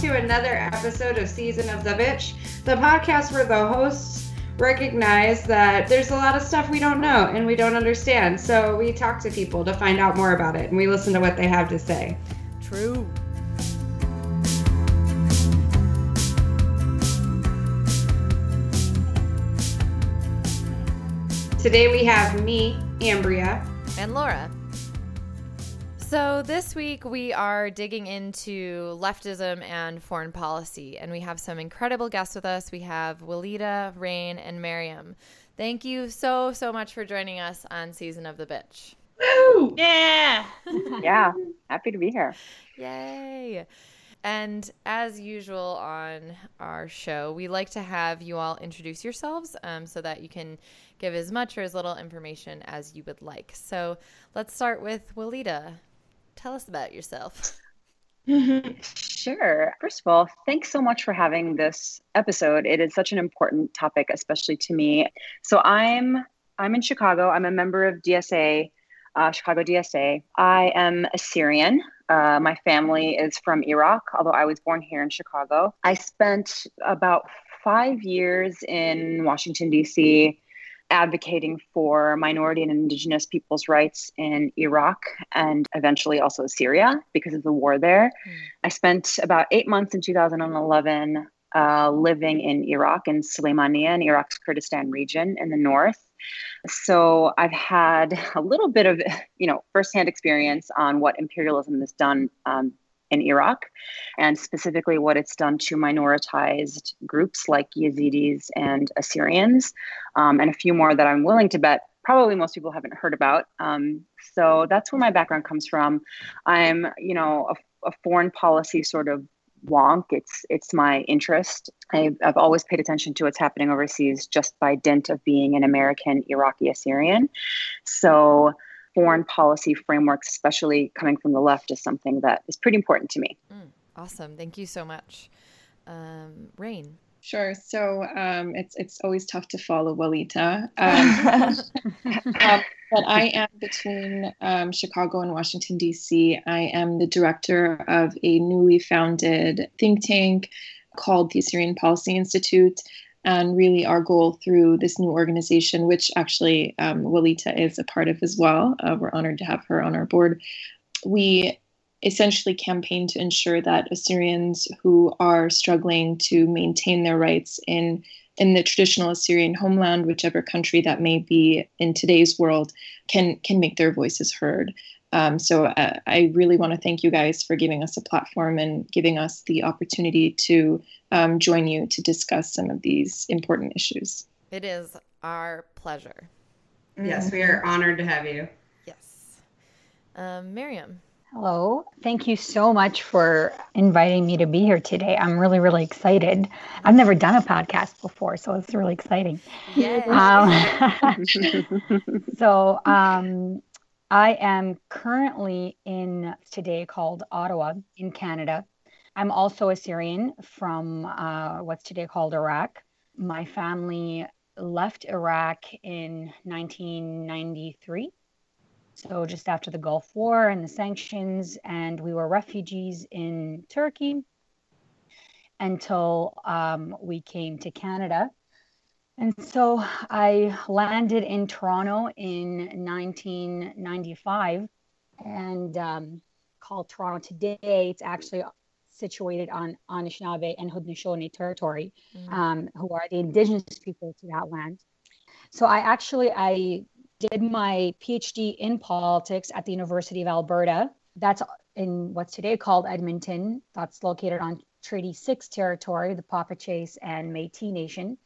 to another episode of Season of the Bitch, the podcast where the hosts recognize that there's a lot of stuff we don't know and we don't understand. So we talk to people to find out more about it and we listen to what they have to say. True. Today we have me, Ambria, And Laura. So, this week we are digging into leftism and foreign policy, and we have some incredible guests with us. We have Walida, Rain, and Miriam. Thank you so, so much for joining us on Season of the Bitch. Woo! Yeah. Yeah, happy to be here. Yay! And as usual on our show, we like to have you all introduce yourselves um, so that you can give as much or as little information as you would like. So let's start with Walida. Tell us about yourself. Sure. First of all, thanks so much for having this episode. It is such an important topic, especially to me. So I'm I'm in Chicago. I'm a member of DSA, uh, Chicago DSA. I am Assyrian. Uh, my family is from Iraq, although I was born here in Chicago. I spent about five years in Washington D.C advocating for minority and indigenous people's rights in Iraq and eventually also Syria because of the war there. Mm. I spent about eight months in 2011 uh, living in Iraq in Sulaymaniyah in Iraq's Kurdistan region in the north. So I've had a little bit of, you know, firsthand experience on what imperialism has done um, in Iraq, and specifically what it's done to minoritized groups like Yazidis and Assyrians, um, and a few more that I'm willing to bet probably most people haven't heard about. Um, so that's where my background comes from. I'm, you know, a, a foreign policy sort of wonk. It's it's my interest. I've, I've always paid attention to what's happening overseas just by dint of being an American Iraqi Assyrian. So foreign policy frameworks, especially coming from the left, is something that is pretty important to me. Mm, awesome. Thank you so much. Um, Rain. Sure. So um, it's it's always tough to follow Walita. Um, um, but I am between um, Chicago and Washington, D.C. I am the director of a newly founded think tank called the Assyrian Policy Institute. And really, our goal through this new organization, which actually um, Walita is a part of as well, uh, we're honored to have her on our board. We essentially campaign to ensure that Assyrians who are struggling to maintain their rights in in the traditional Assyrian homeland, whichever country that may be in today's world, can can make their voices heard. Um, so uh, I really want to thank you guys for giving us a platform and giving us the opportunity to um, join you to discuss some of these important issues. It is our pleasure. Yes, we are honored to have you. Yes. Um, Miriam. Hello. Thank you so much for inviting me to be here today. I'm really, really excited. I've never done a podcast before, so it's really exciting. Yeah. Um, so, um, I am currently in today called Ottawa in Canada. I'm also Assyrian from uh, what's today called Iraq. My family left Iraq in 1993, so just after the Gulf War and the sanctions, and we were refugees in Turkey until um, we came to Canada and so I landed in Toronto in 1995 and um, called Toronto today. It's actually situated on Anishinaabe and Haudenosaunee territory, mm-hmm. um, who are the indigenous people to that land. So I actually I did my PhD in politics at the University of Alberta. That's in what's today called Edmonton. That's located on Treaty 6 territory, the Papaschase and Métis Nation.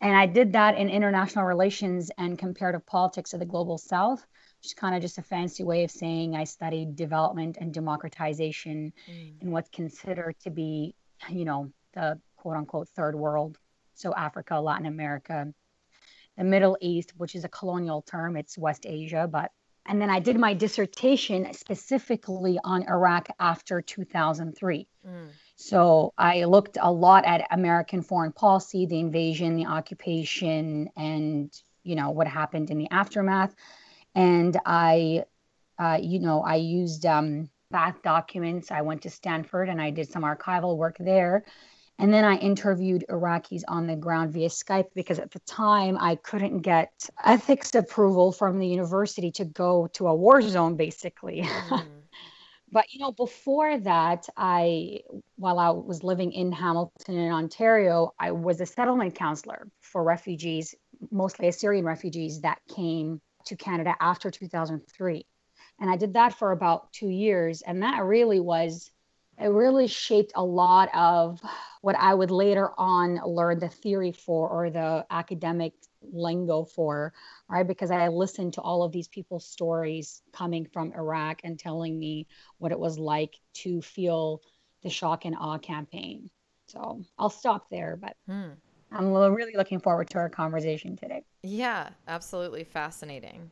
And I did that in international relations and comparative politics of the global south, which is kind of just a fancy way of saying I studied development and democratization mm. in what's considered to be, you know, the quote unquote third world. So Africa, Latin America, the Middle East, which is a colonial term, it's West Asia, but and then I did my dissertation specifically on Iraq after 2003. Mm. So I looked a lot at American foreign policy, the invasion, the occupation, and you know what happened in the aftermath. And I, uh, you know, I used um, Ba'ath documents. I went to Stanford and I did some archival work there. And then I interviewed Iraqis on the ground via Skype because at the time I couldn't get ethics approval from the university to go to a war zone, basically. Mm. But you know, before that, I while I was living in Hamilton in Ontario, I was a settlement counselor for refugees, mostly Assyrian refugees that came to Canada after 2003. And I did that for about two years. And that really was, it really shaped a lot of what I would later on learn the theory for or the academic lingo for, right? Because I listened to all of these people's stories coming from Iraq and telling me what it was like to feel the shock and awe campaign. So I'll stop there, but hmm. I'm really looking forward to our conversation today. Yeah, absolutely fascinating.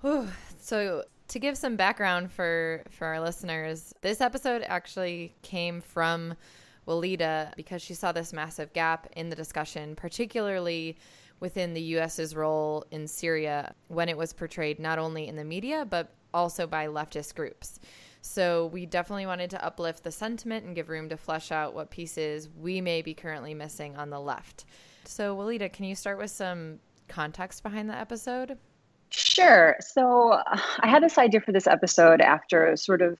Whew. So to give some background for for our listeners, this episode actually came from Walida because she saw this massive gap in the discussion, particularly within the US's role in Syria when it was portrayed not only in the media but also by leftist groups. So we definitely wanted to uplift the sentiment and give room to flesh out what pieces we may be currently missing on the left. So Walida, can you start with some context behind the episode? Sure. So uh, I had this idea for this episode after sort of,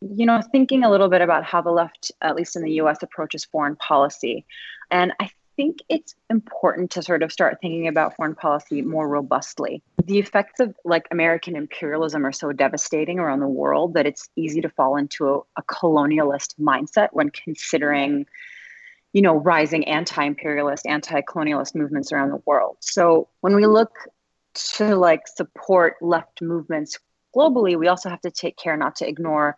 you know, thinking a little bit about how the left, at least in the US, approaches foreign policy. And I think it's important to sort of start thinking about foreign policy more robustly. The effects of like American imperialism are so devastating around the world that it's easy to fall into a, a colonialist mindset when considering you know rising anti-imperialist anti-colonialist movements around the world so when we look to like support left movements globally, we also have to take care not to ignore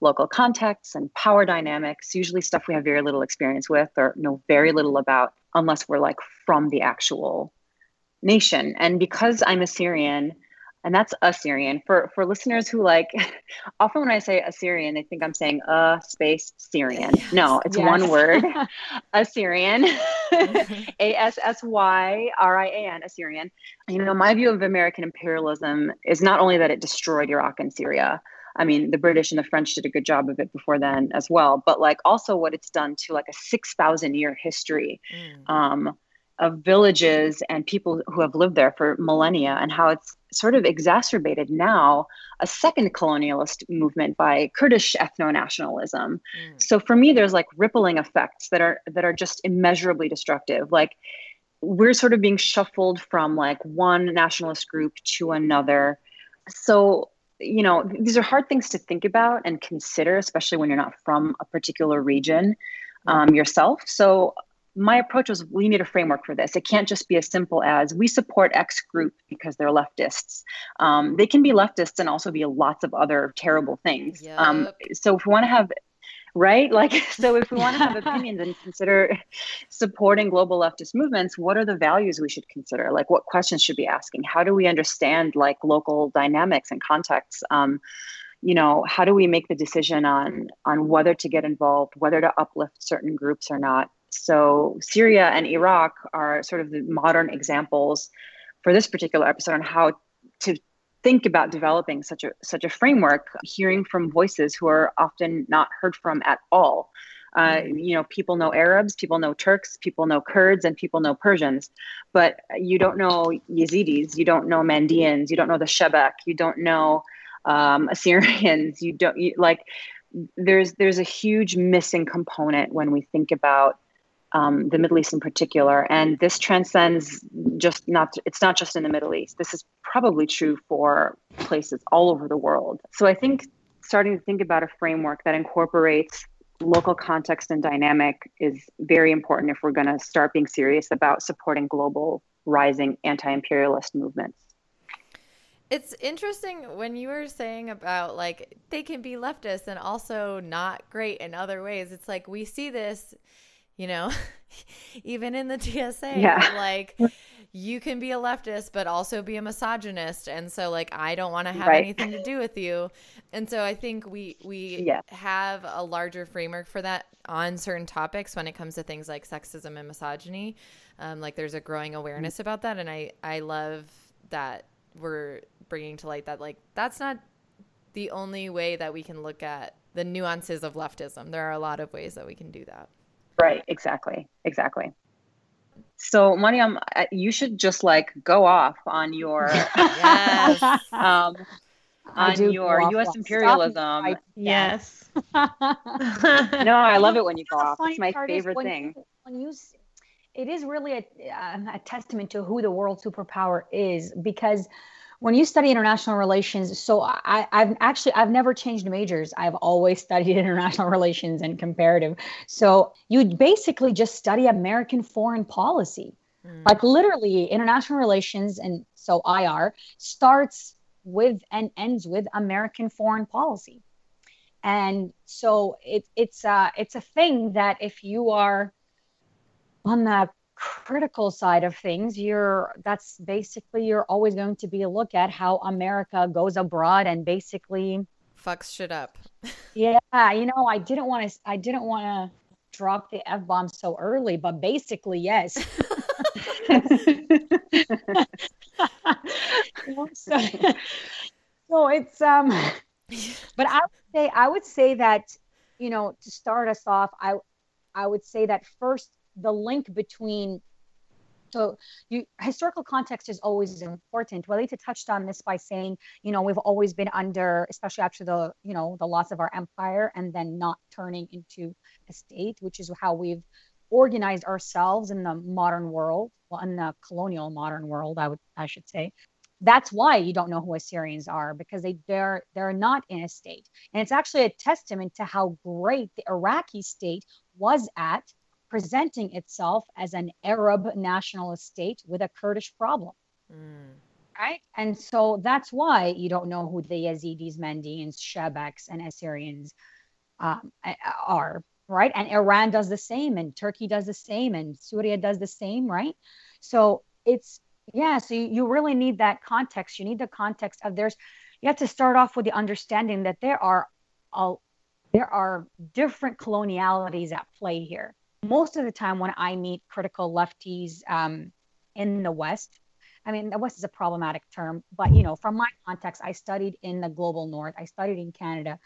local contexts and power dynamics, usually stuff we have very little experience with or know very little about unless we're like from the actual nation. And because I'm Assyrian, and that's Assyrian. For for listeners who like, often when I say Assyrian, they think I'm saying a space Syrian. Yes. No, it's yes. one word, Assyrian, A S S Y R I A N, Assyrian. You know, my view of American imperialism is not only that it destroyed Iraq and Syria. I mean, the British and the French did a good job of it before then as well, but like also what it's done to like a six thousand year history. Mm. Um, of villages and people who have lived there for millennia and how it's sort of exacerbated now a second colonialist movement by Kurdish ethno-nationalism. Mm. So for me there's like rippling effects that are that are just immeasurably destructive. Like we're sort of being shuffled from like one nationalist group to another. So you know these are hard things to think about and consider especially when you're not from a particular region um, yourself so my approach was we need a framework for this. It can't just be as simple as we support X group because they're leftists. Um, they can be leftists and also be lots of other terrible things. Yep. Um, so if we want to have right like so if we want to have opinions and consider supporting global leftist movements what are the values we should consider like what questions should be asking how do we understand like local dynamics and contexts um, you know how do we make the decision on on whether to get involved whether to uplift certain groups or not so Syria and Iraq are sort of the modern examples for this particular episode on how to think about developing such a such a framework, hearing from voices who are often not heard from at all. Uh, mm. you know, people know Arabs, people know Turks, people know Kurds, and people know Persians, but you don't know Yazidis, you don't know Mandeans, you don't know the Shabak, you don't know um, Assyrians, you don't you, like. There's there's a huge missing component when we think about um, the Middle East in particular. And this transcends just not, it's not just in the Middle East. This is probably true for places all over the world. So I think starting to think about a framework that incorporates local context and dynamic is very important if we're going to start being serious about supporting global rising anti imperialist movements. It's interesting when you were saying about like they can be leftist and also not great in other ways. It's like we see this you know, even in the DSA, yeah. like you can be a leftist but also be a misogynist and so like I don't want to have right. anything to do with you. And so I think we we yeah. have a larger framework for that on certain topics when it comes to things like sexism and misogyny. Um, like there's a growing awareness mm-hmm. about that and I I love that we're bringing to light that like that's not the only way that we can look at the nuances of leftism. There are a lot of ways that we can do that. Right, exactly. Exactly. So, Mariam, uh, you should just like go off on your Yes. um, on your go off U.S. imperialism. Stop me, Yes. No, I love it when you go off. It's my favorite when thing. You, when you, it is really a, um, a testament to who the world superpower is because when you study international relations, so I, I've actually I've never changed majors. I've always studied international relations and comparative. So you basically just study American foreign policy, Mm. like literally international relations, and so IR starts with and ends with American foreign policy and so it, it's uh, it's a thing that if you are on the critical side of things you're that's basically you're always going to be a look at how america goes abroad and basically Fucks shit up. yeah you know i didn't want to i didn't want to drop the f-bomb so early but basically yes so, so it's um but i would say i would say that you know to start us off i i would say that first the link between so you historical context is always important Walita touched on this by saying you know we've always been under especially after the you know the loss of our empire and then not turning into a state which is how we've organized ourselves in the modern world well in the colonial modern world i would i should say that's why you don't know who Assyrians are because they they're they're not in a state. And it's actually a testament to how great the Iraqi state was at presenting itself as an Arab nationalist state with a Kurdish problem. Mm. Right. And so that's why you don't know who the Yazidis, Mandeans, Shabaks, and Assyrians um, are. Right. And Iran does the same, and Turkey does the same, and Syria does the same. Right. So it's yeah so you, you really need that context you need the context of there's you have to start off with the understanding that there are all there are different colonialities at play here most of the time when i meet critical lefties um, in the west i mean the west is a problematic term but you know from my context i studied in the global north. I studied in canada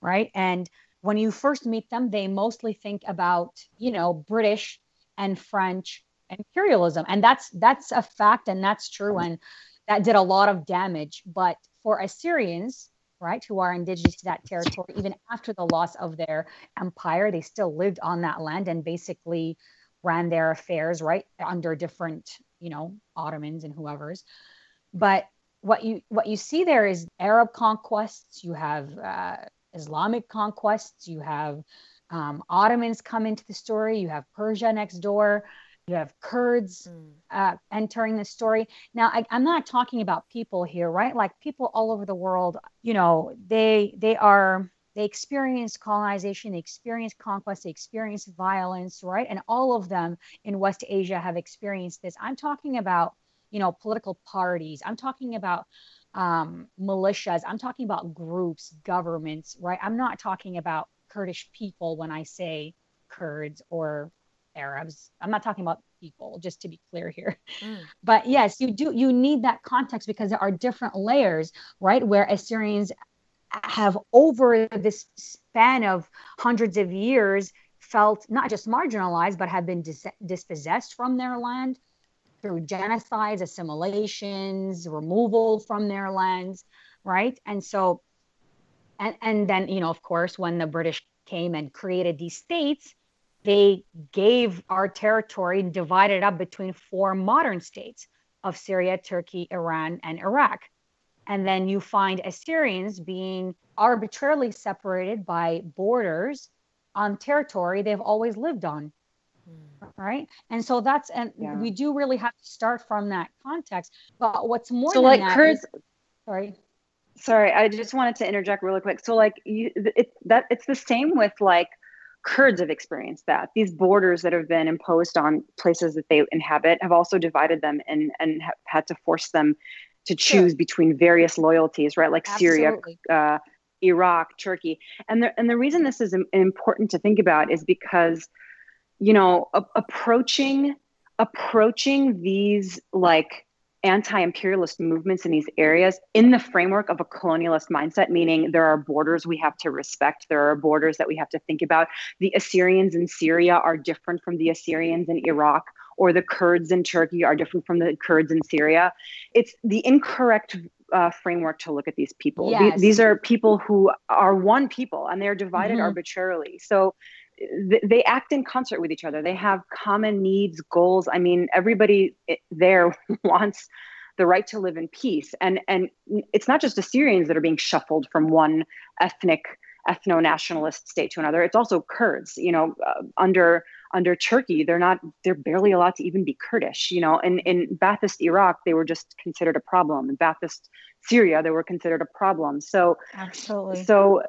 right? And when you first meet them they mostly think about you know british and french imperialism. And that's that's a fact and that's true. And that did a lot of damage. But for assyrians right who are indigenous to that territory even after the loss of their empire they still lived on that land and basically ran their affairs right under different you know ottomans and whoever's. But what you what you see there is arab conquests you have uh, islamic conquests you have um, ottomans come into the story you have persia next door you have Kurds Mm. uh, entering the story. Now, I, I'm not talking about people here, right? Like people all over the world, you know, they they are they experience colonization, they experience conquest, they experience violence, right? And all of them in West Asia have experienced this. I'm talking about, you know, political parties. I'm talking about um, militias. I'm talking about groups, governments, right? I'm not talking about Kurdish people when I say Kurds or Arabs. I'm not talking about people, just to be clear here. Mm. But yes, you do you need that context because there are different layers, right? Where Assyrians have over this span of hundreds of years felt not just marginalized, but have been dis- dispossessed from their land through genocides, assimilations, removal from their lands, right? And so, and and then you know, of course, when the British came and created these states, they gave our territory and divided up between four modern states of Syria, Turkey, Iran, and Iraq. And then you find Assyrians being arbitrarily separated by borders on territory they've always lived on. Hmm. Right. And so that's, and Yeah. we do really have to start from that context. But what's more So, than like that Kurds, is- sorry. sorry, I just wanted to interject really quick. So, like, you, it, that it's the same with like Kurds have experienced that. These borders that have been imposed on places that they inhabit have also divided them and and have had to force them to choose between various loyalties, right? Like Syria, uh, Iraq, Turkey, and the and the reason this is important to think about is because, you know, a- approaching approaching these like anti-imperialist movements in these areas in the framework of a colonialist mindset meaning there are borders we have to respect there are borders that we have to think about the assyrians in syria are different from the assyrians in iraq or the kurds in turkey are different from the kurds in syria it's the incorrect uh, framework to look at these people Yes. The- these are people who are one people and they're divided Mhm. arbitrarily so th- they act in concert with each other. They have common needs, goals. I mean, everybody there wants the right to live in peace. And and it's not just Assyrians that are being shuffled from one ethnic ethno-nationalist state to another. It's also Kurds. You know, uh, under under Turkey, they're not they're barely allowed to even be Kurdish. You know, and in Baathist Iraq, they were just considered a problem. In Baathist Syria, they were considered a problem. So Absolutely. so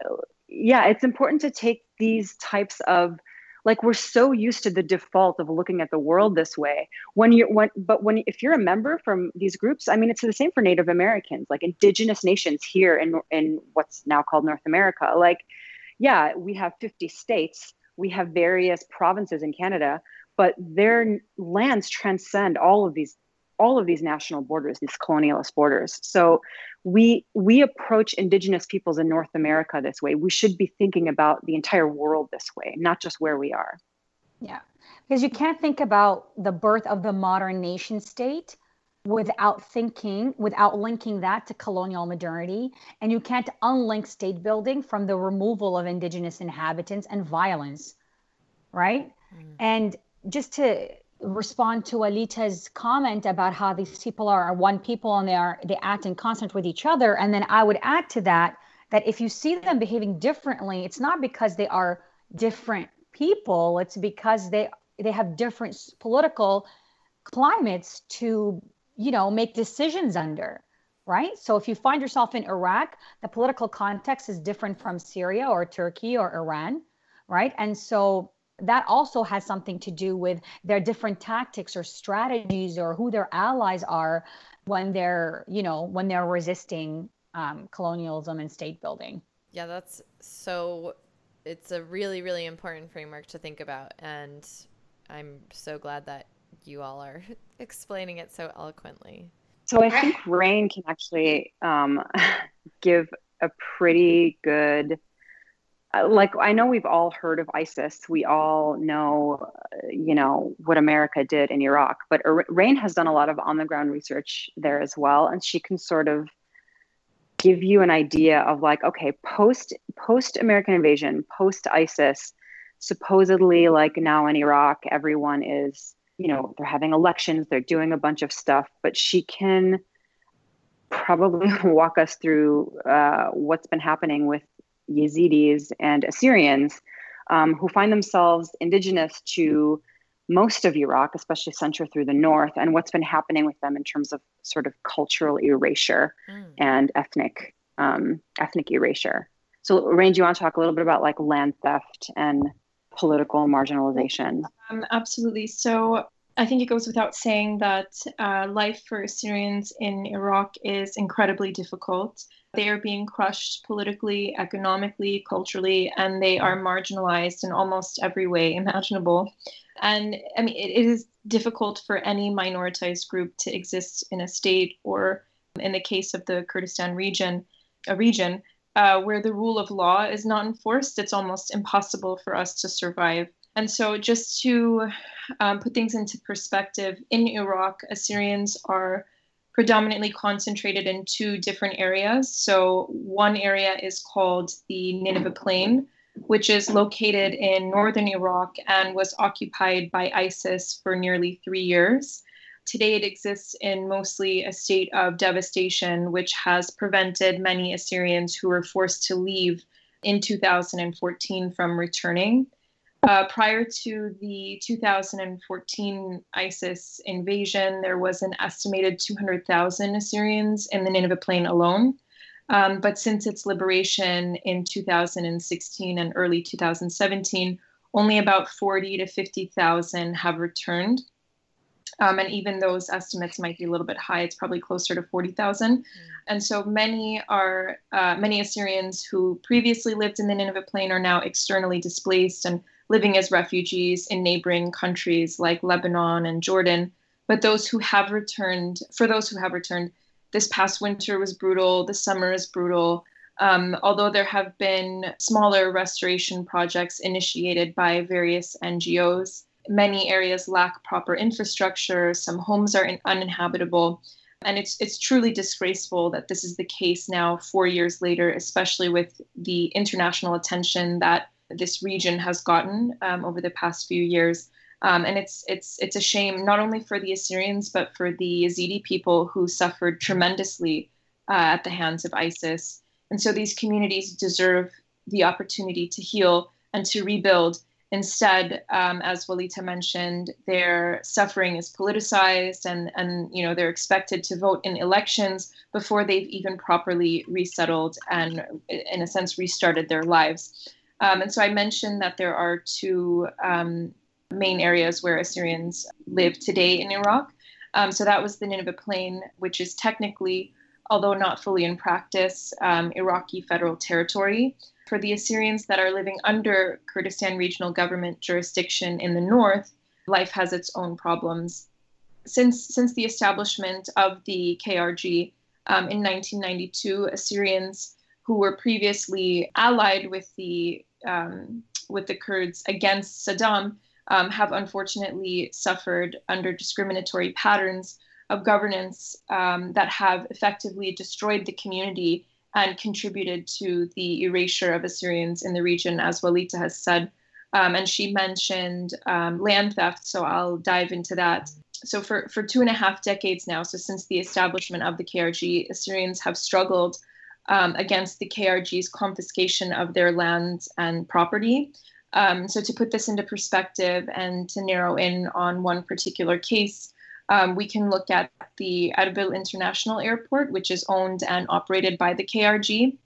yeah it's important to take these types of like we're so used to the default of looking at the world this way. When you're when but when if you're a member from these groups i mean it's the same for native americans like indigenous nations here in in what's now called north america. Like yeah we have 50 states we have various provinces in canada but their lands transcend all of these all of these national borders these colonialist borders so we we approach indigenous peoples in north america this way we should be thinking about the entire world this way not just where we are Yeah, because you can't think about the birth of the modern nation state without thinking, without linking that to colonial modernity. And you can't unlink state building from the removal of indigenous inhabitants and violence, right? Mm. And just to respond to Alita's comment about how these people are one people and they are they act in concert with each other, and then I would add to that that if you see them behaving differently, it's not because they are different people; it's because they they have different political climates to you know make decisions under right? So if you find yourself in iraq the political context is different from syria or turkey or iran right? And so that also has something to do with their different tactics or strategies or who their allies are when they're you know when they're resisting um, colonialism and state building Yeah, that's so. It's a really, really important framework to think about, and I'm so glad that you all are explaining it so eloquently. so i think rain can actually um, give a pretty good like i know we've all heard of isis. We all know uh, you know what america did in iraq but rain has done a lot of on the ground research there as well and she can sort of give you an idea of like okay post post american invasion post isis supposedly like now in iraq everyone is you know they're having elections they're doing a bunch of stuff but she can probably walk us through uh, what's been happening with yazidis and assyrians um, who find themselves indigenous to most of iraq especially center through the north and what's been happening with them in terms of sort of cultural erasure Mm. and ethnic um, ethnic erasure. So, Rain, do you want to talk a little bit about like land theft and political marginalization? Um, absolutely. So I think it goes without saying that uh, life for Assyrians in Iraq is incredibly difficult. They are being crushed politically, economically, culturally, and they are marginalized in almost every way imaginable. And I mean, it, is difficult for any minoritized group to exist in a state, or in the case of the Kurdistan region, a region uh, where the rule of law is not enforced. It's almost impossible for us to survive. And so, just to um, put things into perspective, in Iraq, Assyrians are predominantly concentrated in two different areas. So, one area is called the Nineveh Plain, which is located in northern Iraq and was occupied by ISIS for nearly three years. Today, it exists in mostly a state of devastation, which has prevented many Assyrians who were forced to leave in 2014 from returning. Uh, prior to the 2014 ISIS invasion, there was an estimated 200,000 Assyrians in the Nineveh Plain alone. Um, but since its liberation in 2016 and early 2017, only about 40 to 50,000 have returned. Um, and even those estimates might be a little bit high. It's probably closer to 40,000. And so many are uh, many Assyrians who previously lived in the Nineveh Plain are now externally displaced and living as refugees in neighboring countries like Lebanon and Jordan, But those who have returned, for those who have returned, this past winter was brutal, the summer is brutal. Um, although there have been smaller restoration projects initiated by various NGOs, many areas lack proper infrastructure, some homes are in, uninhabitable. And it's, it's truly disgraceful that this is the case now, four years later, especially with the international attention that this region has gotten um, over the past few years. Um, and it's it's it's a shame not only for the Assyrians but for the Yazidi people who suffered tremendously uh, at the hands of ISIS. And so these communities deserve the opportunity to heal and to rebuild. Instead, um, as Walita mentioned, their suffering is politicized, and and you know they're expected to vote in elections before they've even properly resettled and, in a sense, restarted their lives. Um, and so I mentioned that there are two um, main areas where Assyrians live today in Iraq. Um, so that was the Nineveh Plain, which is technically, although not fully in practice, um, Iraqi federal territory. For the Assyrians that are living under Kurdistan regional government jurisdiction in the north, life has its own problems. Since, since the establishment of the KRG um, in 1992, Assyrians who were previously allied with the um, with the Kurds against Saddam um, have unfortunately suffered under discriminatory patterns of governance um, that have effectively destroyed the community and contributed to the erasure of Assyrians in the region, as Walita has said. Um, and she mentioned um, land theft, so I'll dive into that. So, for, for two and a half decades now, so since the establishment of the KRG, Assyrians have struggled um, against the KRG's confiscation of their land and property. Um, so, to put this into perspective and to narrow in on one particular case, um, we can look at the Erbil International Airport, which is owned and operated by the KRG.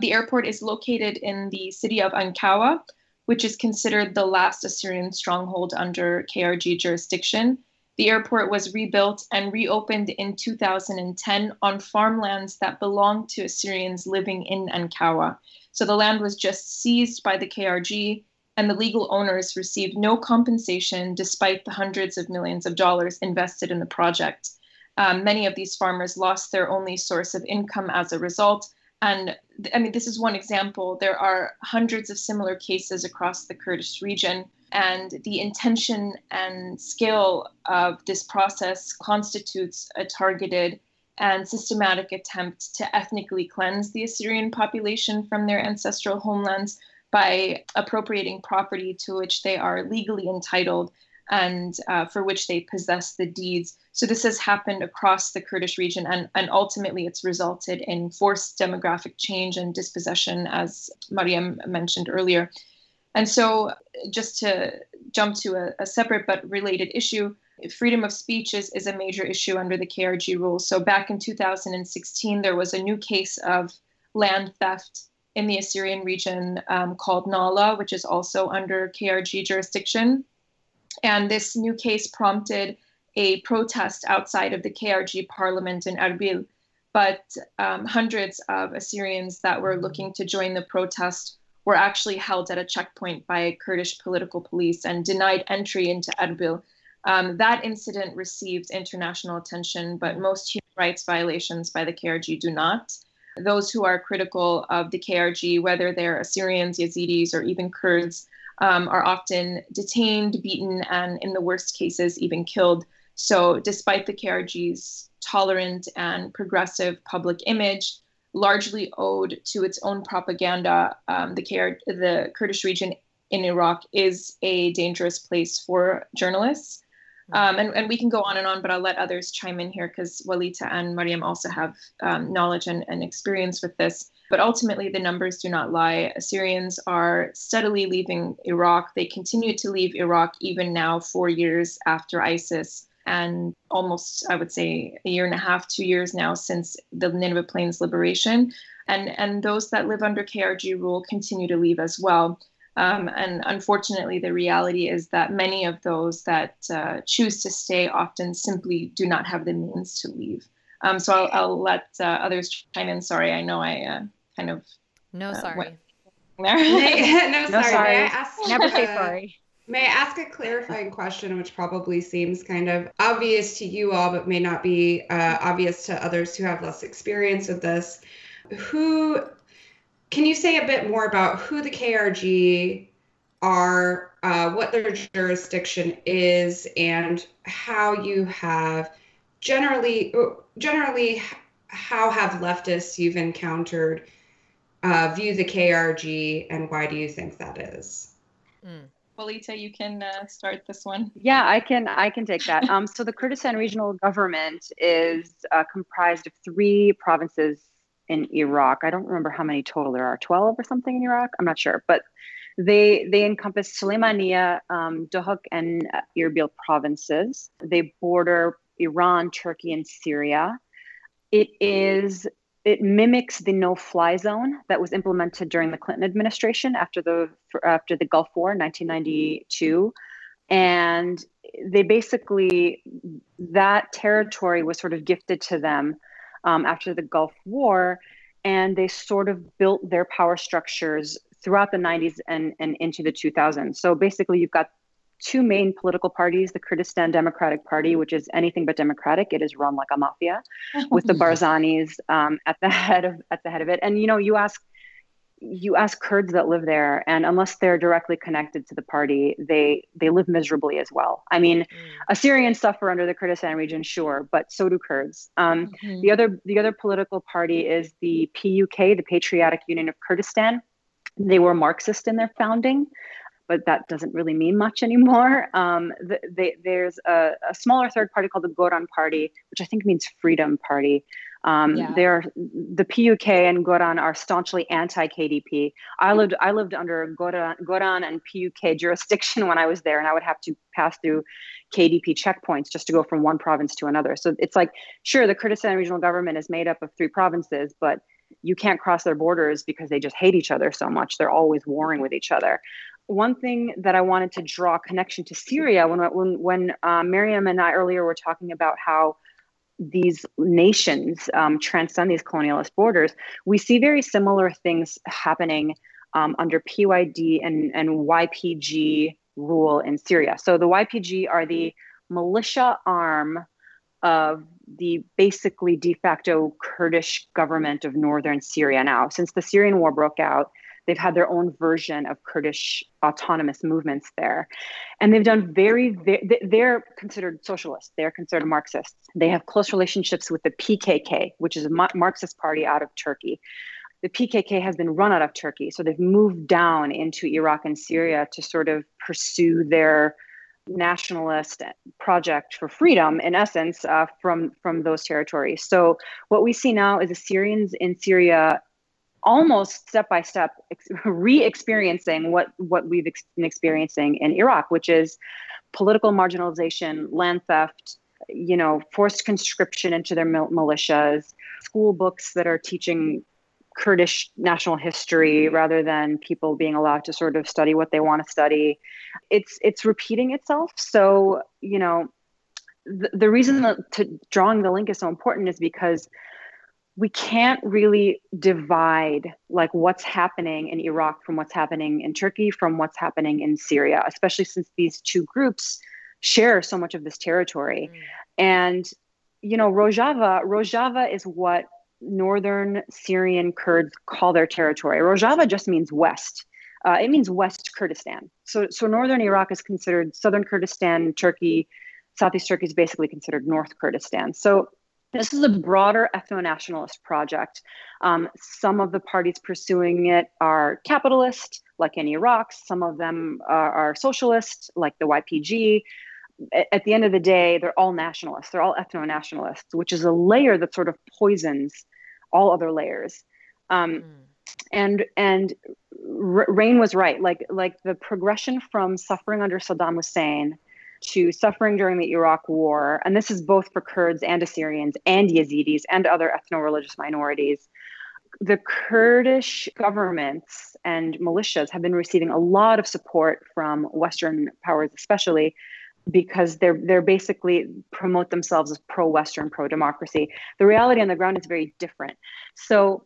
The airport is located in the city of Ankawa, which is considered the last Assyrian stronghold under KRG jurisdiction. The airport was rebuilt and reopened in 2010 on farmlands that belonged to Assyrians living in Ankawa. So the land was just seized by the KRG and the legal owners received no compensation despite the hundreds of millions of dollars invested in the project. Um, many of these farmers lost their only source of income as a result. And I mean, this is one example. There are hundreds of similar cases across the Kurdish region. And the intention and scale of this process constitutes a targeted and systematic attempt to ethnically cleanse the Assyrian population from their ancestral homelands by appropriating property to which they are legally entitled and uh, for which they possess the deeds. So this has happened across the Kurdish region, and, and ultimately it's resulted in forced demographic change and dispossession, as Mariam mentioned earlier. And so, just to jump to a, a separate but related issue, freedom of speech is, is a major issue under the KRG rules. So back in 2016, there was a new case of land theft in the Assyrian region um, called Nahla, which is also under KRG jurisdiction. And this new case prompted a protest outside of the KRG parliament in Erbil. But um, hundreds of Assyrians that were looking to join the protest were actually held at a checkpoint by Kurdish political police and denied entry into Erbil. Um, that incident received international attention, but most human rights violations by the KRG do not those who are critical of the KRG, whether they're Assyrians, Yazidis, or even Kurds, um, are often detained, beaten, and in the worst cases, even killed. So, despite the KRG's tolerant and progressive public image, largely owed to its own propaganda, um, the, KR- the Kurdish region in Iraq is a dangerous place for journalists. Um, and, and we can go on and on, but I'll let others chime in here because Walita and Mariam also have um, knowledge and, and experience with this. But ultimately, the numbers do not lie. Assyrians are steadily leaving Iraq. They continue to leave Iraq even now, four years after ISIS, and almost, I would say, a year and a half, two years now since the Nineveh Plains liberation. And, and those that live under KRG rule continue to leave as well. Um, and unfortunately, the reality is that many of those that uh, choose to stay often simply do not have the means to leave. Um, so I'll, I'll let uh, others chime in. Sorry, I know I uh, kind of no uh, sorry. no, sorry. No, sorry. May I ask, Never say uh, sorry. May I ask a clarifying question, which probably seems kind of obvious to you all, but may not be uh, obvious to others who have less experience with this? Who can you say a bit more about who the KRG are, uh, what their jurisdiction is, and how you have generally generally how have leftists you've encountered uh, view the KRG, and why do you think that is? Mm. Walita, you can uh, start this one. Yeah, I can. I can take that. Um, so the Kurdistan Regional Government is uh, comprised of three provinces in Iraq. I don't remember how many total there are. Twelve or something in Iraq. I'm not sure, but they they encompass Suleimania, um, Duhok, and uh, Erbil provinces. They border Iran, Turkey, and Syria. It is it mimics the no-fly zone that was implemented during the Clinton administration after the after the Gulf War in 1992, and they basically that territory was sort of gifted to them um, after the Gulf War, and they sort of built their power structures throughout the 90s and, and into the 2000s. So basically, you've got two main political parties the Kurdistan Democratic Party, which is anything but democratic. It is run like a mafia, with the Barzanis um, at the head of at the head of it. And you know, you ask you ask Kurds that live there, and unless they're directly connected to the party, they they live miserably as well. I mean, mm. Assyrians suffer under the Kurdistan region, sure, but so do Kurds. Um, mm-hmm. The other the other political party is the PUK, the Patriotic Union of Kurdistan. They were Marxist in their founding but that doesn't really mean much anymore. Um, the, they, there's a, a, smaller third party called the Goran Party, which I think means Freedom Party. Um, yeah. They're the PUK and Goran are staunchly anti-KDP. I lived I lived under Goran, Goran and PUK jurisdiction when I was there, and I would have to pass through KDP checkpoints just to go from one province to another. So it's like, sure, the Kurdistan regional government is made up of three provinces, but you can't cross their borders because they just hate each other so much. They're always warring with each other one thing that I wanted to draw a connection to Syria when when when uh, Miriam and I earlier were talking about how these nations um, transcend these colonialist borders, we see very similar things happening um, under PYD and, and YPG rule in Syria. So the YPG are the militia arm of the basically de facto Kurdish government of northern Syria now. Since the Syrian war broke out, They've had their own version of Kurdish autonomous movements there. And they've done very, very they're considered socialists, they're considered Marxists. They have close relationships with the PKK, which is a Marxist party out of Turkey. The PKK has been run out of Turkey. So they've moved down into Iraq and Syria to sort of pursue their nationalist project for freedom in essence uh, from from those territories so what we see now is the assyrians in syria almost step by step re-experiencing what what we've ex- been experiencing in Iraq, which is political marginalization, land theft, you know, forced conscription into their mil- militias, school books that are teaching Kurdish national history rather than people being allowed to sort of study what they want to study. It's it's repeating itself. So you know, the, the reason that to drawing the link is so important is because we can't really divide like what's happening in Iraq from what's happening in Turkey from what's happening in Syria, especially since these two groups share so much of this territory. Mm. And you know, Rojava, Rojava is what northern Syrian Kurds call their territory. Rojava just means west. Uh, it means West Kurdistan. So, so northern Iraq is considered southern Kurdistan. Turkey, southeast Turkey is basically considered North Kurdistan. So this is a broader ethno nationalist project. Um, some of the parties pursuing it are capitalist, like in Iraq. Some of them are, are socialist, like the YPG. At the end of the day, they're all nationalists. They're all ethno nationalists, which is a layer that sort of poisons all other layers. Um, mm. And and Rain was right. Like like the progression from suffering under Saddam Hussein to suffering during the Iraq War, and this is both for Kurds and Assyrians and Yazidis and other ethno religious minorities. The Kurdish governments and militias have been receiving a lot of support from Western powers, especially because they're they're basically promote themselves as pro-Western, pro-democracy. The reality on the ground is very different. So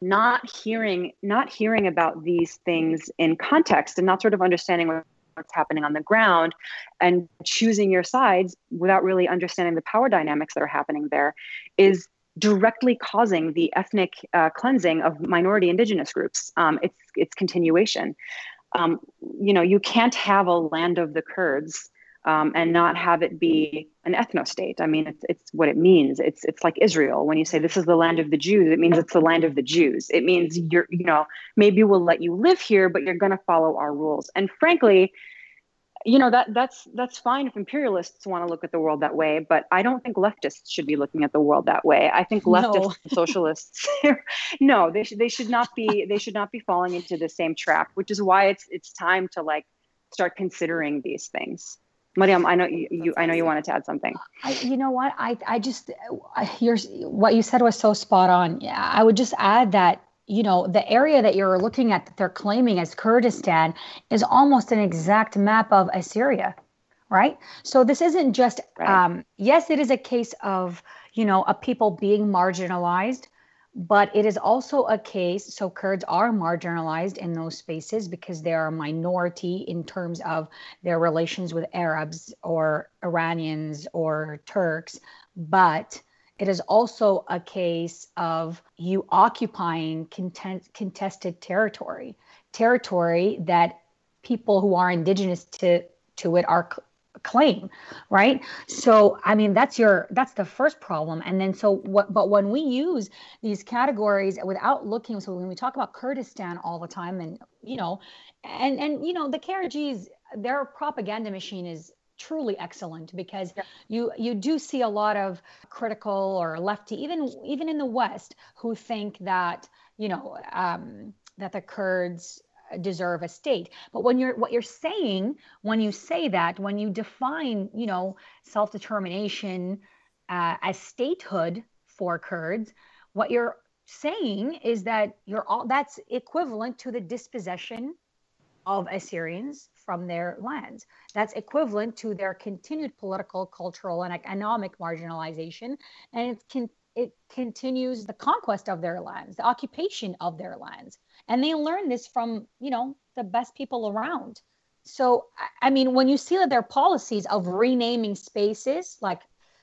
not hearing not hearing about these things in context and not sort of understanding what what's happening on the ground and choosing your sides without really understanding the power dynamics that are happening there is directly causing the ethnic uh, cleansing of minority indigenous groups. Um, it's it's continuation. Um, you know, you can't have a land of the Kurds um, and not have it be an ethno state. I mean, it's it's what it means. It's it's like Israel. When you say this is the land of the Jews, it means it's the land of the Jews. It means you're you know maybe we'll let you live here, but you're going to follow our rules. And frankly, you know that that's that's fine if imperialists want to look at the world that way but i don't think leftists should be looking at the world that way i think leftists no. and socialists no they should they should not be they should not be falling into the same trap which is why it's it's time to like start considering these things Mariam, I know you, you I know you wanted to add something. I, you know what? I, I just, your, what you said was so spot on. Yeah, I would just add that you know, the area that you're looking at that they're claiming as Kurdistan is almost an exact map of Assyria, right? So this isn't just, right. um, yes, it is a case of, you know, a people being marginalized, but it is also a case, so Kurds are marginalized in those spaces because they are a minority in terms of their relations with Arabs or Iranians or Turks, but it is also a case of you occupying content, contested territory, territory that people who are indigenous to to it are claim right so i mean that's your that's the first problem and then so what but when we use these categories without looking so when we talk about kurdistan all the time and you know and and you know the krgs their propaganda machine is truly excellent because yeah. you you do see a lot of critical or lefty even even in the west who think that you know um, that the kurds deserve a state but when you're what you're saying when you say that when you define you know self-determination uh, as statehood for kurds what you're saying is that you're all that's equivalent to the dispossession of assyrians from their lands. That's equivalent to their continued political, cultural, and economic marginalization. And it's can it continues the conquest of their lands, the occupation of their lands. And they learn this from, you know, the best people around. So, I mean, when you see that their policies of renaming spaces, like,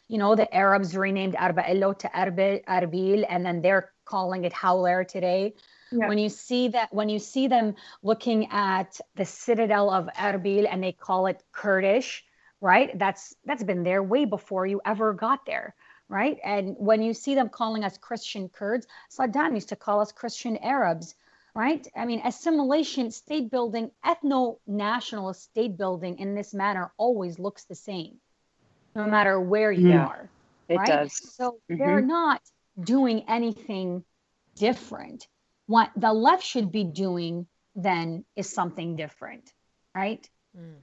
you know, the Arabs renamed Arba'illo to Arbil, and then they're calling it Hawler today yeah. when you see that when you see them looking at the citadel of erbil and they call it kurdish right that's that's been there way before you ever got there right? And when you see them calling us christian kurds saddam used to call us christian arabs right? I mean assimilation state building ethno nationalist state building in this manner always looks the same no matter where you yeah, are it does. So mm-hmm. they're not doing anything different. What the left should be doing then is something different right.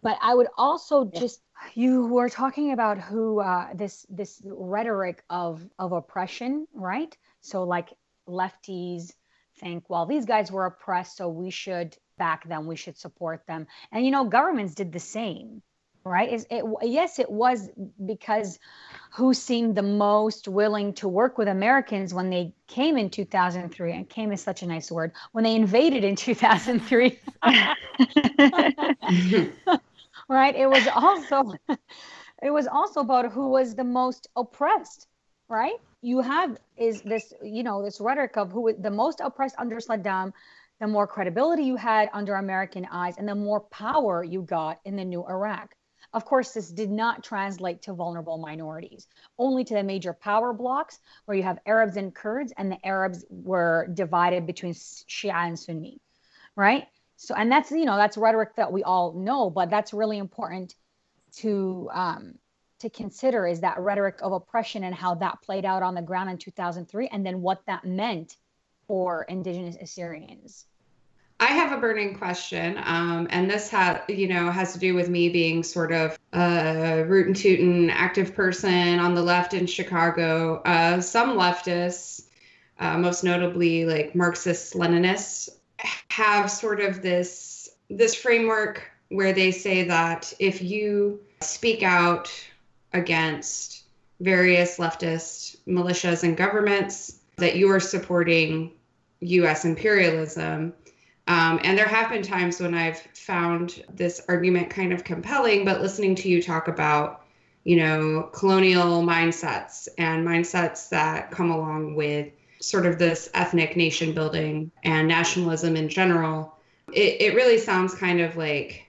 But i would also just you were talking about who uh, this this rhetoric of of oppression right? So like lefties think well these guys were oppressed so we should back them we should support them. And you know governments did the same right? Is it yes it was because who seemed the most willing to work with americans when they came in 2003 and came is such a nice word when they invaded in 2003 right? It was also it was also about who was the most oppressed right? You have is this you know this rhetoric of who was the most oppressed under saddam the more credibility you had under american eyes and the more power you got in the new iraq of course, this did not translate to vulnerable minorities, only to the major power blocks where you have Arabs and Kurds, and the Arabs were divided between Shia and Sunni, right? So, and that's, you know, that's rhetoric that we all know, but that's really important to, um, to consider is that rhetoric of oppression and how that played out on the ground in 2003, and then what that meant for indigenous Assyrians. I have a burning question, um, and this has, you know, has to do with me being sort of a root and tootin' active person on the left in Chicago. Uh, some leftists, uh, most notably like Marxist Leninists, have sort of this this framework where they say that if you speak out against various leftist militias and governments, that you are supporting U.S. imperialism Um, and there have been times when I've found this argument kind of compelling, but listening to you talk about, you know, colonial mindsets and mindsets that come along with sort of this ethnic nation building and nationalism in general, it, it really sounds kind of like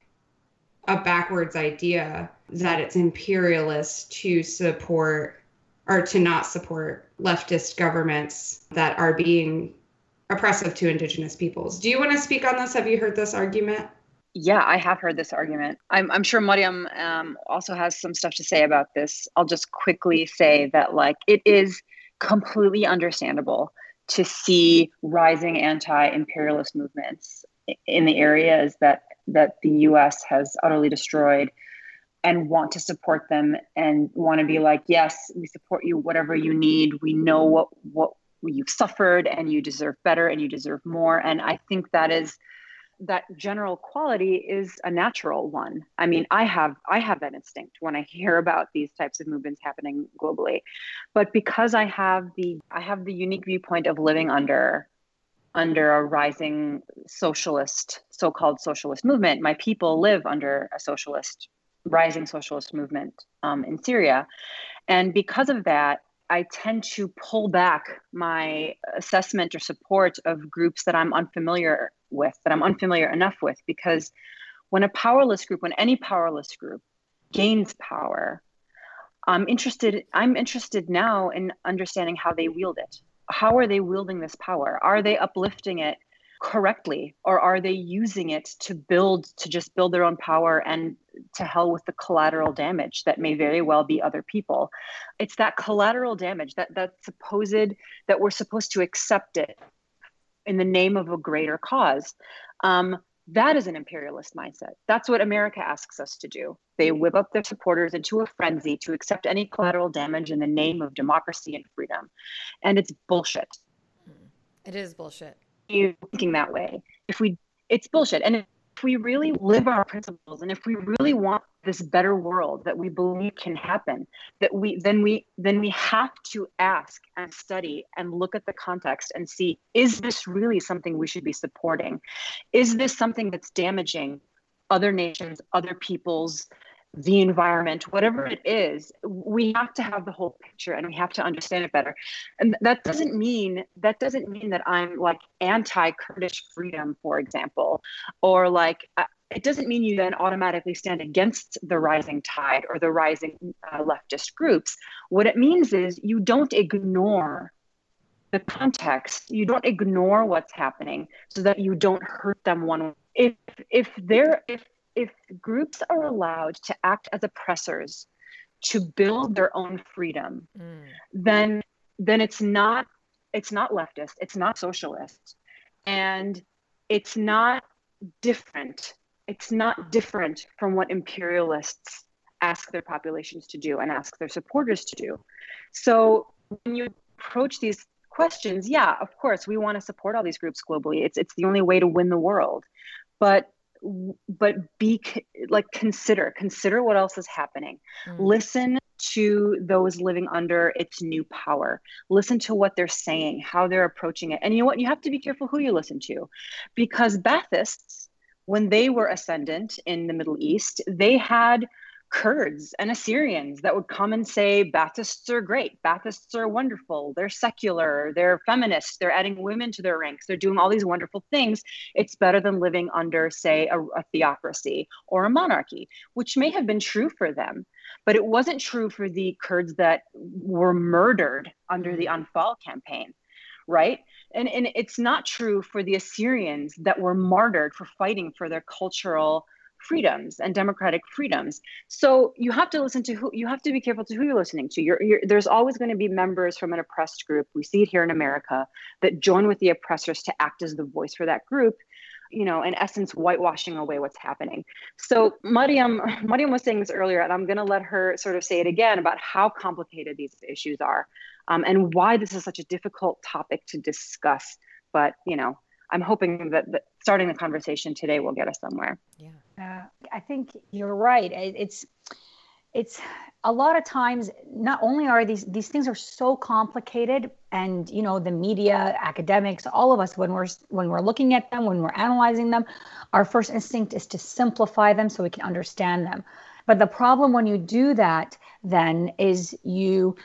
a backwards idea that it's imperialist to support or to not support leftist governments that are being oppressive to indigenous peoples. Do you want to speak on this? Have you heard this argument? Yeah, I have heard this argument. I'm, I'm sure Mariam um, also has some stuff to say about this. I'll just quickly say that, like, it is completely understandable to see rising anti-imperialist movements in the areas that that the US has utterly destroyed and want to support them and want to be like yes we support you whatever you need we know what what you've suffered and you deserve better and you deserve more. And i think that is that general quality is a natural one. I mean i have i have that instinct when i hear about these types of movements happening globally. But because i have the i have the unique viewpoint of living under under a rising socialist so-called socialist movement my people live under a socialist rising socialist movement um, in syria. And because of that I tend to pull back my assessment or support of groups that I'm unfamiliar with, that I'm unfamiliar enough with, because when a powerless group, when any powerless group gains power, I'm interested. I'm interested now in understanding how they wield it. How are they wielding this power? Are they uplifting it correctly or are they using it to build to just build their own power and to hell with the collateral damage that may very well be other people? It's that collateral damage that that supposed that we're supposed to accept it in the name of a greater cause. Um, that is an imperialist mindset. That's what america asks us to do. They whip up their supporters into a frenzy to accept any collateral damage in the name of democracy and freedom. And it's bullshit. It is bullshit thinking that way. If we, it's bullshit. And if we really live our principles, and if we really want this better world that we believe can happen, that we then we then we have to ask and study and look at the context and see: is this really something we should be supporting? Is this something that's damaging other nations, other peoples? The environment, whatever it is, we have to have the whole picture and we have to understand it better. And that doesn't mean that doesn't mean that I'm like anti-Kurdish freedom, for example, or like uh, it doesn't mean you then automatically stand against the rising tide or the rising uh, leftist groups. What it means is you don't ignore the context. You don't ignore what's happening so that you don't hurt them one. If if they're if if groups are allowed to act as oppressors to build their own freedom, mm. then then it's not it's not leftist, it's not socialist, and it's not different. It's not different from what imperialists ask their populations to do and ask their supporters to do. So when you approach these questions, yeah, of course, we want to support all these groups globally. It's it's the only way to win the world. But but be like consider consider what else is happening. Mm. listen to those living under its new power. Listen to what they're saying how they're approaching it. And you know what? You have to be careful who you listen to. Because Baathists when they were ascendant in the middle east they had Kurds and Assyrians that would come and say Baathists are great, Baathists are wonderful, they're secular, they're feminists, they're adding women to their ranks, they're doing all these wonderful things. It's better than living under, say, a, a theocracy or a monarchy, which may have been true for them, but it wasn't true for the Kurds that were murdered under the Anfal campaign right? And, and it's not true for the Assyrians that were martyred for fighting for their cultural freedoms and democratic freedoms. So you have to listen to who you have to be careful to who you're listening to. You're, you're, there's always going to be members from an oppressed group. We see it here in America that join with the oppressors to act as the voice for that group. You know, in essence, whitewashing away what's happening. So Mariam, Mariam was saying this earlier, and I'm going to let her sort of say it again about how complicated these issues are, um, and why this is such a difficult topic to discuss. But you know, I'm hoping that, that starting the conversation today will get us somewhere. Yeah, uh, I think you're right. It's it's a lot of times not only are these these things are so complicated and you know the media academics all of us when we're when we're looking at them when we're analyzing them our first instinct is to simplify them so we can understand them but the problem when you do that then is you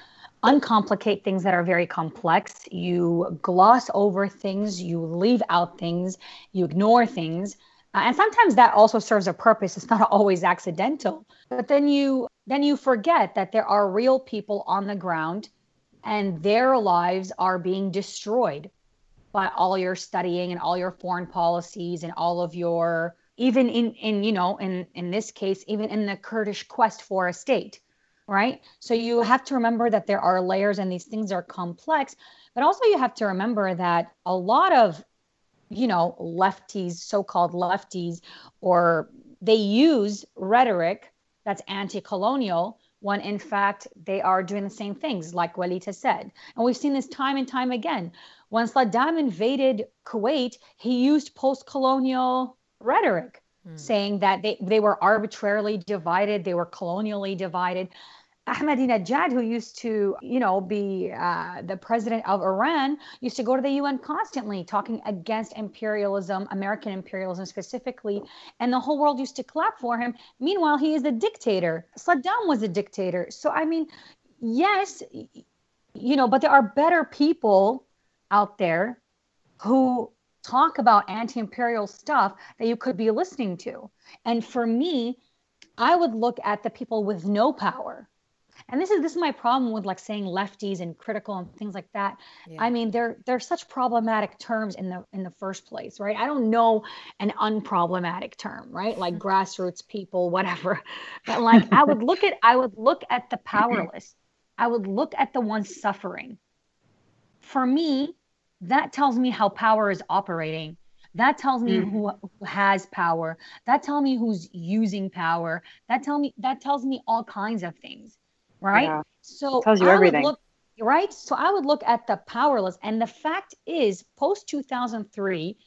uncomplicate things that are very complex. You gloss over things you leave out things you ignore things. Uh, and sometimes that also serves a purpose. It's not always accidental. But then you then you forget that there are real people on the ground and their lives are being destroyed by all your studying and all your foreign policies and all of your even in in you know in in this case even in the kurdish quest for a state right so you have to remember that there are layers and these things are complex but also you have to remember that a lot of you know lefties so-called lefties or they use rhetoric that's anti-colonial when in fact they are doing the same things like Walid said. And we've seen this time and time again. When Saddam invaded Kuwait, he used post-colonial rhetoric, hmm. saying that they, they were arbitrarily divided, they were colonially divided. Ahmadinejad, who used to, you know, be uh, the president of Iran, used to go to the UN constantly talking against imperialism, American imperialism specifically, and the whole world used to clap for him. Meanwhile, he is a dictator. Saddam was a dictator. So, I mean, yes, you know, but there are better people out there who talk about anti imperial stuff that you could be listening to. And for me, I would look at the people with no power. And this is this is my problem with like saying lefties and critical and things like that. Yeah. i mean they're they're such problematic terms in the in the first place right? I don't know an unproblematic term right? Like grassroots people whatever. But like i would look at i would look at the powerless. I would look at the ones suffering. For me that tells me how power is operating that tells me mm. who, who has power that tells me who's using power that tell me that tells me all kinds of things right? Yeah. So tells you I everything. Look, right? So I would look at the powerless. And the fact is, post 2003,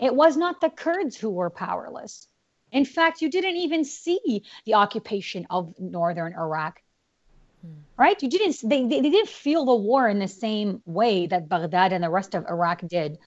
it was not the Kurds who were powerless. In fact, you didn't even see the occupation of northern Iraq. Hmm. Right? You didn't they, they, they didn't feel the war in the same way that Baghdad and the rest of Iraq did.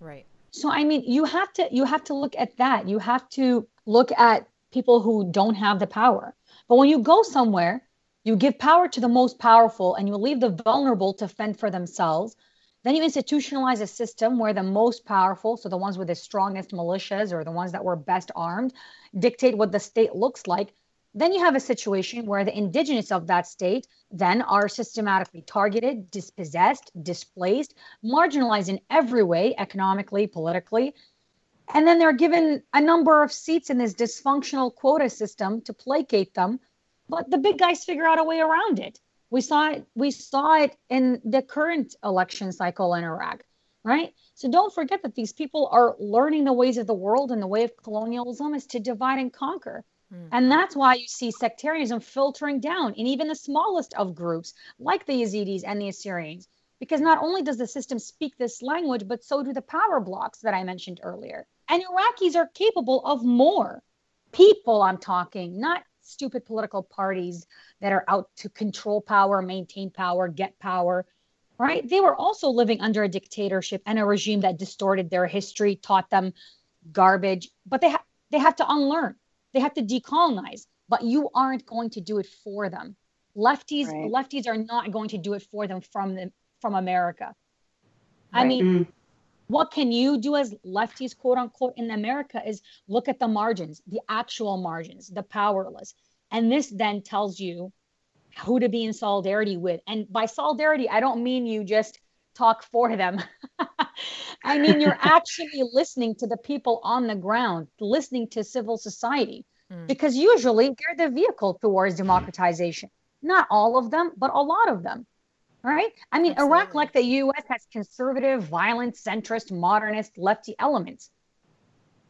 Right. So I mean, you have to you have to look at that. You have to look at people who don't have the power. But when you go somewhere you give power to the most powerful and you leave the vulnerable to fend for themselves. Then you institutionalize a system where the most powerful, so the ones with the strongest militias or the ones that were best armed, dictate what the state looks like. Then you have a situation where the indigenous of that state then are systematically targeted, dispossessed, displaced, marginalized in every way, economically, politically. And then they're given a number of seats in this dysfunctional quota system to placate them but the big guys figure out a way around it. We saw it, we saw it in the current election cycle in Iraq, right? So don't forget that these people are learning the ways of the world and the way of colonialism is to divide and conquer. Mm. And that's why you see sectarianism filtering down in even the smallest of groups, like the Yazidis and the Assyrians, because not only does the system speak this language, but so do the power blocks that I mentioned earlier. And Iraqis are capable of more. People, I'm talking, not stupid political parties that are out to control power, maintain power, get power, right? They were also living under a dictatorship and a regime that distorted their history, taught them garbage, but they ha- they have to unlearn. They have to decolonize, but you aren't going to do it for them. Lefties right. lefties are not going to do it for them from the, from America. Right. I mean, mm what can you do as lefties quote unquote in america is look at the margins the actual margins the powerless and this then tells you who to be in solidarity with and by solidarity i don't mean you just talk for them i mean you're actually listening to the people on the ground listening to civil society mm. because usually they're the vehicle towards democratization not all of them but a lot of them right? I mean, Absolutely. Iraq, like the US, has conservative, violent, centrist, modernist, lefty elements,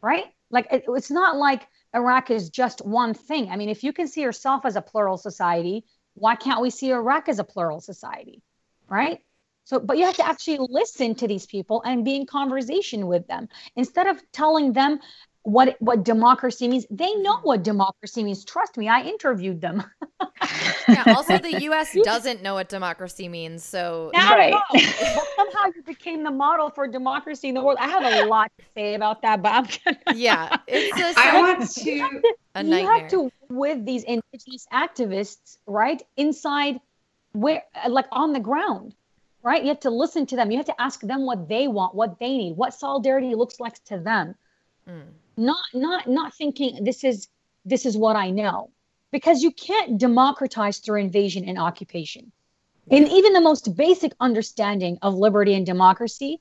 right? Like, it, it's not like Iraq is just one thing. I mean, if you can see yourself as a plural society, why can't we see Iraq as a plural society, right? So, but you have to actually listen to these people and be in conversation with them instead of telling them what what democracy means. They know mm-hmm. what democracy means. Trust me, I interviewed them. Yeah. Also, the U.S. doesn't know what democracy means, so Not Right. But somehow you became the model for democracy in the world. I have a lot to say about that, but I'm gonna. yeah, it's a, I want to. a you nightmare. have to with these indigenous activists right inside where like on the ground right? You have to listen to them. You have to ask them what they want what they need what solidarity looks like to them. Mm. not not not thinking this is this is what i know. Because you can't democratize through invasion and occupation. In even the most basic understanding of liberty and democracy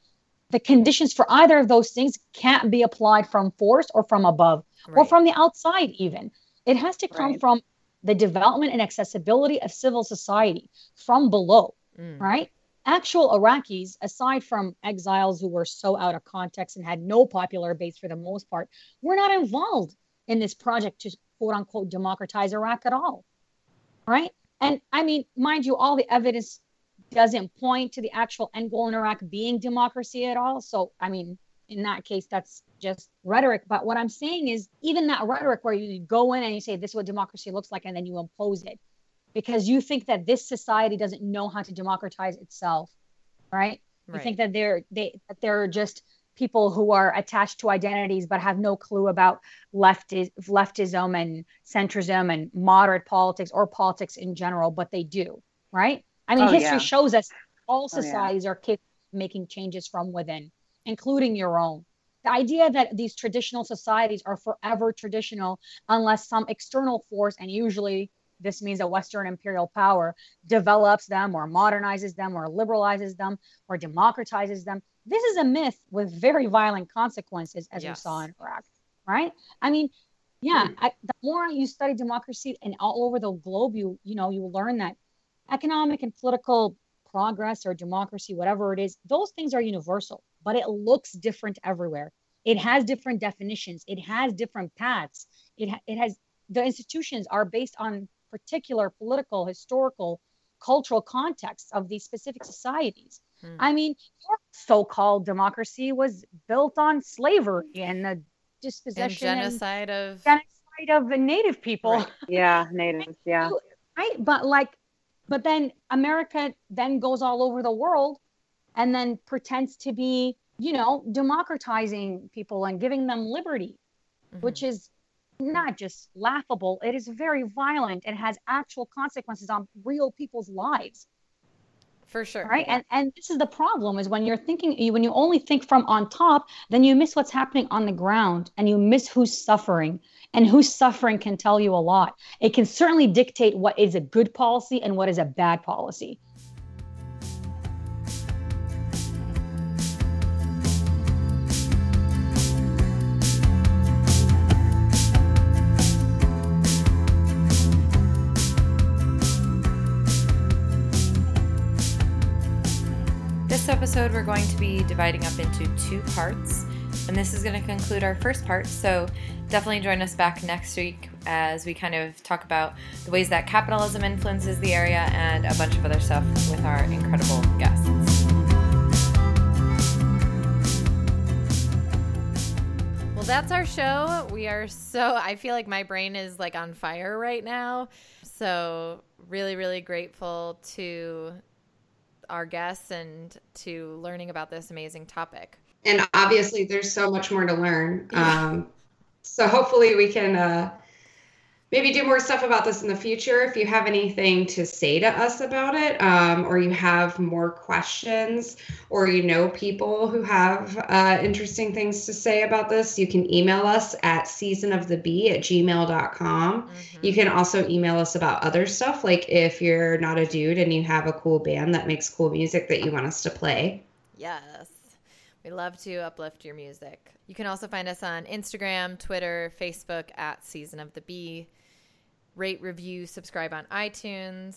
the conditions for either of those things can't be applied from force or from above or from the outside even. It has to come Right. from the development and accessibility of civil society from below Mm. right actual iraqis aside from exiles who were so out of context and had no popular base for the most part were not involved in this project to quote unquote democratize iraq at all right? And i mean mind you all the evidence doesn't point to the actual end goal in iraq being democracy at all. So i mean in that case that's just rhetoric. But what i'm saying is even that rhetoric where you go in and you say this is what democracy looks like and then you impose it because you think that this society doesn't know how to democratize itself right you think that they're they that they're just people who are attached to identities but have no clue about lefti- leftism and centrism and moderate politics or politics in general but they do right i mean Oh, history yeah. shows us all Oh, yeah. societies are capable of making changes from within including your own the idea that these traditional societies are forever traditional unless some external force and usually this means a western imperial power develops them or modernizes them or liberalizes them or democratizes them. This is a myth with very violent consequences as we saw in iraq right? I mean yeah mm-hmm. I, the more you study democracy and all over the globe you you know you learn that economic and political progress or democracy whatever it is those things are universal but it looks different everywhere. It has different definitions. It has different paths. It, ha- it has the institutions are based on particular political historical cultural contexts of these specific societies Hmm. i mean your so-called democracy was built on slavery and the and dispossession and genocide of genocide of the native people Right. Yeah, natives. Yeah. right but like but then america then goes all over the world and then pretends to be you know democratizing people and giving them liberty Mhm. which is not just laughable it is very violent and has actual consequences on real people's lives. For sure. right? And and this is the problem is when you're thinking you- when you only think from on top then you miss what's happening on the ground and you miss who's suffering. And who's suffering can tell you a lot. It can certainly dictate what is a good policy and what is a bad policy episode, we're going to be dividing up into two parts, and this is going to conclude our first part. So, definitely join us back next week as we kind of talk about the ways that capitalism influences the area and a bunch of other stuff with our incredible guests. Well, that's our show. We are so, I feel like my brain is like on fire right now. So, really, really grateful to our guests and to learning about this amazing topic. and obviously there's so much more to learn Yeah. um, so hopefully we can uh, maybe do more stuff about this in the future if you have anything to say to us about it um, or you have more questions or you know people who have uh, interesting things to say about this you can email us at seasonofthebee at gmail.com Mhm. you can also email us about other stuff like if you're not a dude and you have a cool band that makes cool music that you want us to play Yes. We love to uplift your music. You can also find us on Instagram, Twitter, Facebook at Season of the Bee. Rate, review, subscribe on iTunes.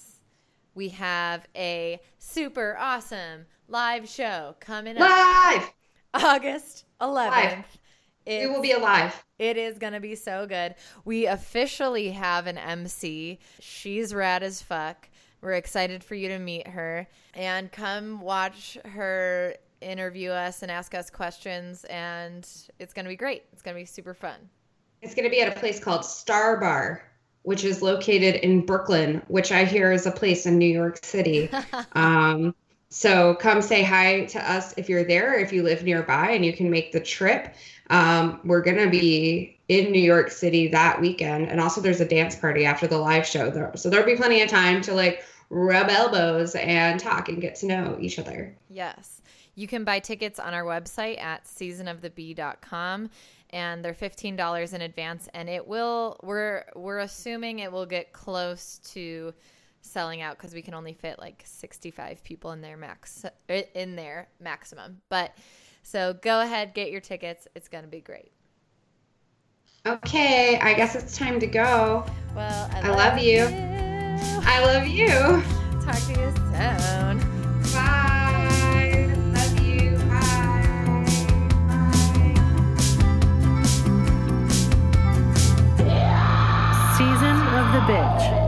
We have a super awesome live show coming up live August 11th. Live. we will be alive It is going to be so good. We officially have an MC. She's rad as fuck. We're excited for you to meet her and come watch her interview us and ask us questions. And it's going to be great. It's going to be super fun. It's going to be at a place called Star Bar. Which is located in Brooklyn, which I hear is a place in New York City. um, so come say hi to us if you're there, if you live nearby and you can make the trip. Um, we're going to be in New York City that weekend. And also, there's a dance party after the live show. There. So there'll be plenty of time to like rub elbows and talk and get to know each other. Yes. You can buy tickets on our website at seasonofthebee.com and they're $15 in advance and it will we're we're assuming it will get close to selling out because we can only fit like 65 people in there max in there maximum. But so go ahead get your tickets. It's going to be great. Okay i guess it's time to go. Well i, I love, love you. you. I love you. Talk to you soon. Bye the bitch.